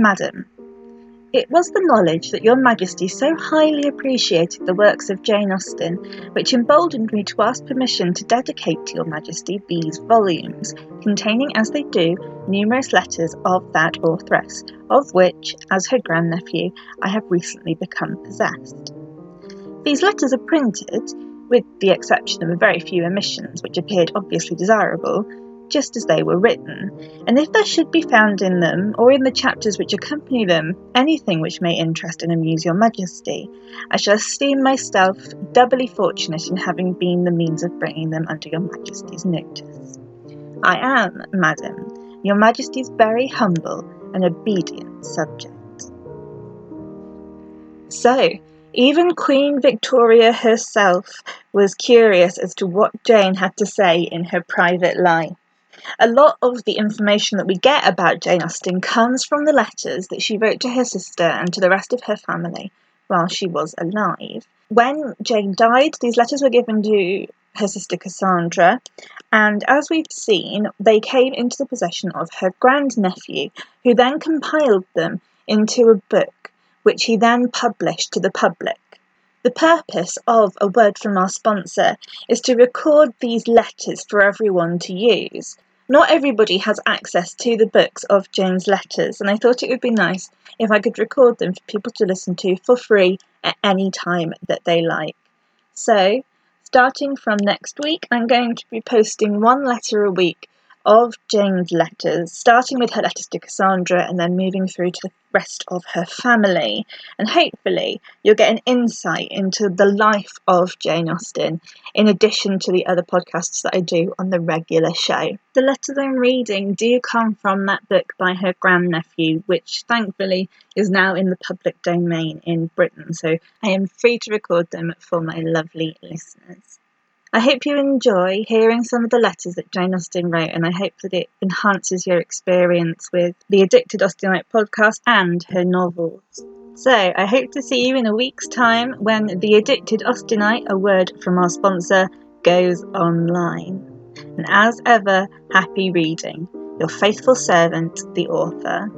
Madam, it was the knowledge that your Majesty so highly appreciated the works of Jane Austen which emboldened me to ask permission to dedicate to your Majesty these volumes, containing as they do numerous letters of that authoress, of which, as her grandnephew, I have recently become possessed. These letters are printed, with the exception of a very few omissions which appeared obviously desirable, just as they were written, and if there should be found in them, or in the chapters which accompany them, anything which may interest and amuse your Majesty, I shall esteem myself doubly fortunate in having been the means of bringing them under your Majesty's notice. I am, Madam, your Majesty's very humble and obedient subject. So, even Queen Victoria herself was curious as to what Jane had to say in her private life. A lot of the information that we get about Jane Austen comes from the letters that she wrote to her sister and to the rest of her family while she was alive. When Jane died, these letters were given to her sister Cassandra, and as we've seen, they came into the possession of her grandnephew, who then compiled them into a book, which he then published to the public. The purpose of A Word from Our Sponsor is to record these letters for everyone to use. Not everybody has access to the books of Jane's letters, and I thought it would be nice if I could record them for people to listen to for free at any time that they like. So, starting from next week, I'm going to be posting one letter a week of Jane's letters, starting with her letters to Cassandra and then moving through to the rest of her family. And hopefully, you'll get an insight into the life of Jane Austen, in addition to the other podcasts that I do on the regular show. The letters I'm reading do come from that book by her grandnephew, which thankfully is now in the public domain in Britain, so I am free to record them for my lovely listeners. I hope you enjoy hearing some of the letters that Jane Austen wrote, and I hope that it enhances your experience with the Addicted Austenite podcast and her novels. So, I hope to see you in a week's time when the Addicted Austenite, a word from our sponsor, goes online. And as ever, happy reading. Your faithful servant, the author.